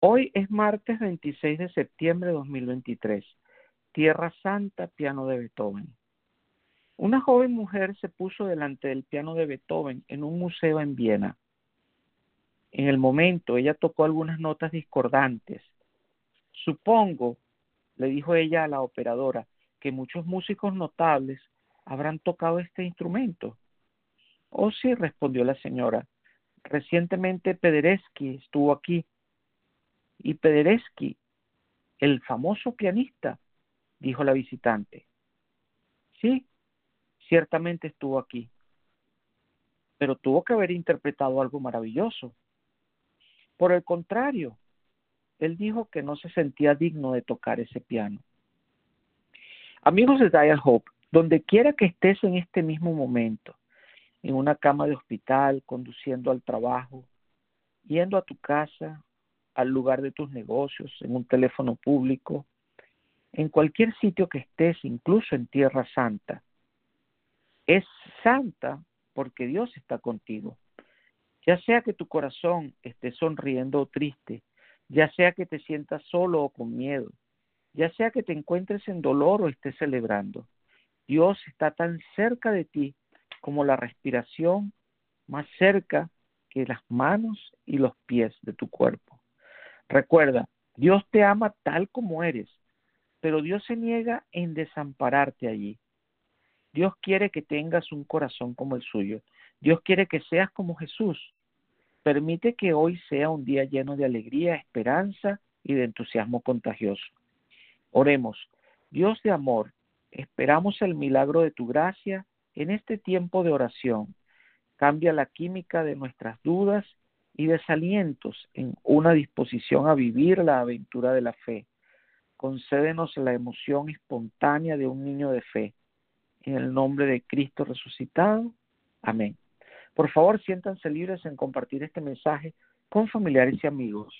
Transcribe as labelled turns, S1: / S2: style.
S1: Hoy es martes 26 de septiembre de 2023. Tierra Santa, piano de Beethoven. Una joven mujer se puso delante del piano de Beethoven en un museo en Viena. En el momento ella tocó algunas notas discordantes. Supongo, le dijo ella a la operadora, que muchos músicos notables habrán tocado este instrumento. Oh sí, respondió la señora. Recientemente Pederesky estuvo aquí y Pederesky, el famoso pianista, dijo la visitante. Sí, ciertamente estuvo aquí, pero tuvo que haber interpretado algo maravilloso. Por el contrario, él dijo que no se sentía digno de tocar ese piano. Amigos de Dial Hope, donde quiera que estés en este mismo momento, en una cama de hospital, conduciendo al trabajo, yendo a tu casa al lugar de tus negocios, en un teléfono público, en cualquier sitio que estés, incluso en Tierra Santa. Es santa porque Dios está contigo. Ya sea que tu corazón esté sonriendo o triste, ya sea que te sientas solo o con miedo, ya sea que te encuentres en dolor o estés celebrando, Dios está tan cerca de ti como la respiración, más cerca que las manos y los pies de tu cuerpo. Recuerda, Dios te ama tal como eres, pero Dios se niega en desampararte allí. Dios quiere que tengas un corazón como el suyo. Dios quiere que seas como Jesús. Permite que hoy sea un día lleno de alegría, esperanza y de entusiasmo contagioso. Oremos. Dios de amor, esperamos el milagro de tu gracia en este tiempo de oración. Cambia la química de nuestras dudas y desalientos en una disposición a vivir la aventura de la fe. Concédenos la emoción espontánea de un niño de fe. En el nombre de Cristo resucitado. Amén. Por favor, siéntanse libres en compartir este mensaje con familiares y amigos.